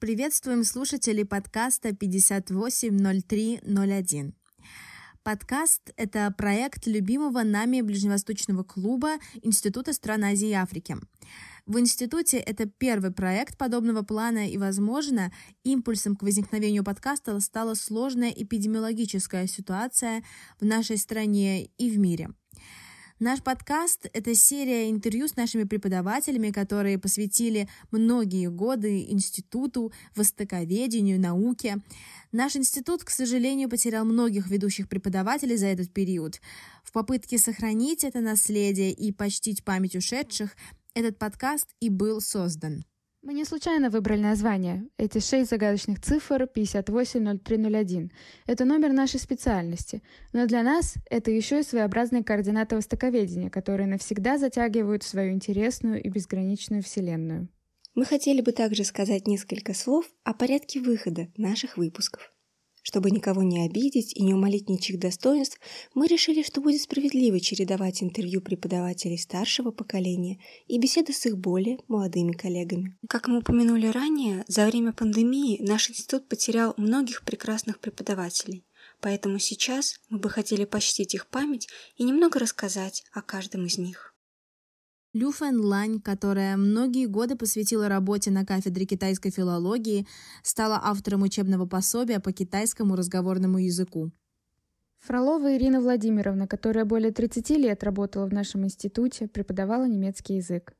Приветствуем слушателей подкаста 580301. Подкаст — это проект любимого нами Ближневосточного клуба Института стран Азии и Африки. В институте это первый проект подобного плана, и, возможно, импульсом к возникновению подкаста стала сложная эпидемиологическая ситуация в нашей стране и в мире — Наш подкаст — это серия интервью с нашими преподавателями, которые посвятили многие годы институту, востоковедению, науке. Наш институт, к сожалению, потерял многих ведущих преподавателей за этот период. В попытке сохранить это наследие и почтить память ушедших, этот подкаст и был создан. Мы не случайно выбрали название. Эти шесть загадочных цифр 580301. Это номер нашей специальности. Но для нас это еще и своеобразные координаты востоковедения, которые навсегда затягивают в свою интересную и безграничную вселенную. Мы хотели бы также сказать несколько слов о порядке выхода наших выпусков. Чтобы никого не обидеть и не умолить ничьих достоинств, мы решили, что будет справедливо чередовать интервью преподавателей старшего поколения и беседы с их более молодыми коллегами. Как мы упомянули ранее, за время пандемии наш институт потерял многих прекрасных преподавателей, поэтому сейчас мы бы хотели почтить их память и немного рассказать о каждом из них. Лю Фэн Лань, которая многие годы посвятила работе на кафедре китайской филологии, стала автором учебного пособия по китайскому разговорному языку. Фролова Ирина Владимировна, которая более 30 лет работала в нашем институте, преподавала немецкий язык.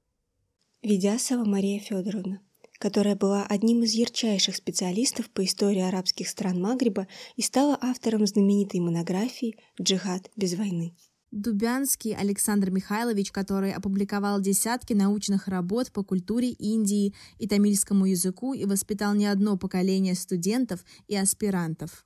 Ведясова Мария Федоровна, которая была одним из ярчайших специалистов по истории арабских стран Магриба и стала автором знаменитой монографии «Джихад без войны». Дубянский Александр Михайлович, который опубликовал десятки научных работ по культуре Индии и тамильскому языку и воспитал не одно поколение студентов и аспирантов.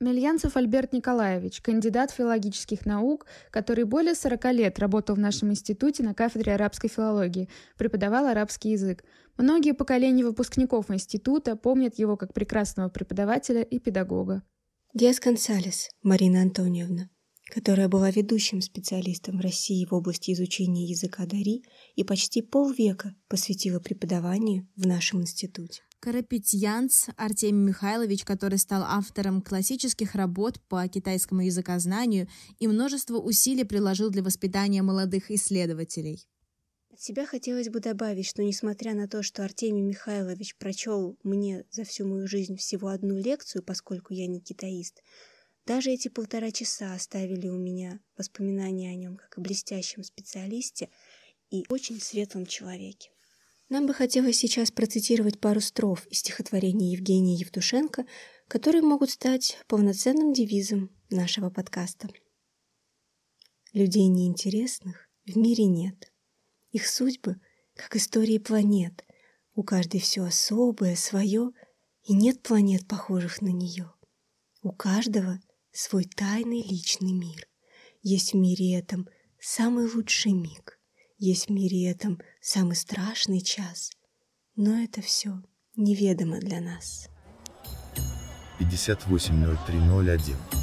Мельянцев Альберт Николаевич, кандидат филологических наук, который более 40 лет работал в нашем институте на кафедре арабской филологии, преподавал арабский язык. Многие поколения выпускников института помнят его как прекрасного преподавателя и педагога. Диас Консалес Марина Антониевна, которая была ведущим специалистом в России в области изучения языка Дари и почти полвека посвятила преподаванию в нашем институте. Карапетьянц Артемий Михайлович, который стал автором классических работ по китайскому языкознанию и множество усилий приложил для воспитания молодых исследователей. От себя хотелось бы добавить, что несмотря на то, что Артемий Михайлович прочел мне за всю мою жизнь всего одну лекцию, поскольку я не китаист, даже эти полтора часа оставили у меня воспоминания о нем как о блестящем специалисте и очень светлом человеке. Нам бы хотелось сейчас процитировать пару строф из стихотворения Евгения Евтушенко, которые могут стать полноценным девизом нашего подкаста. Людей неинтересных в мире нет. Их судьбы, как истории планет. У каждой все особое, свое, и нет планет, похожих на нее. У каждого свой тайный личный мир. Есть в мире этом самый лучший миг, есть в мире этом самый страшный час, но это все неведомо для нас. 580301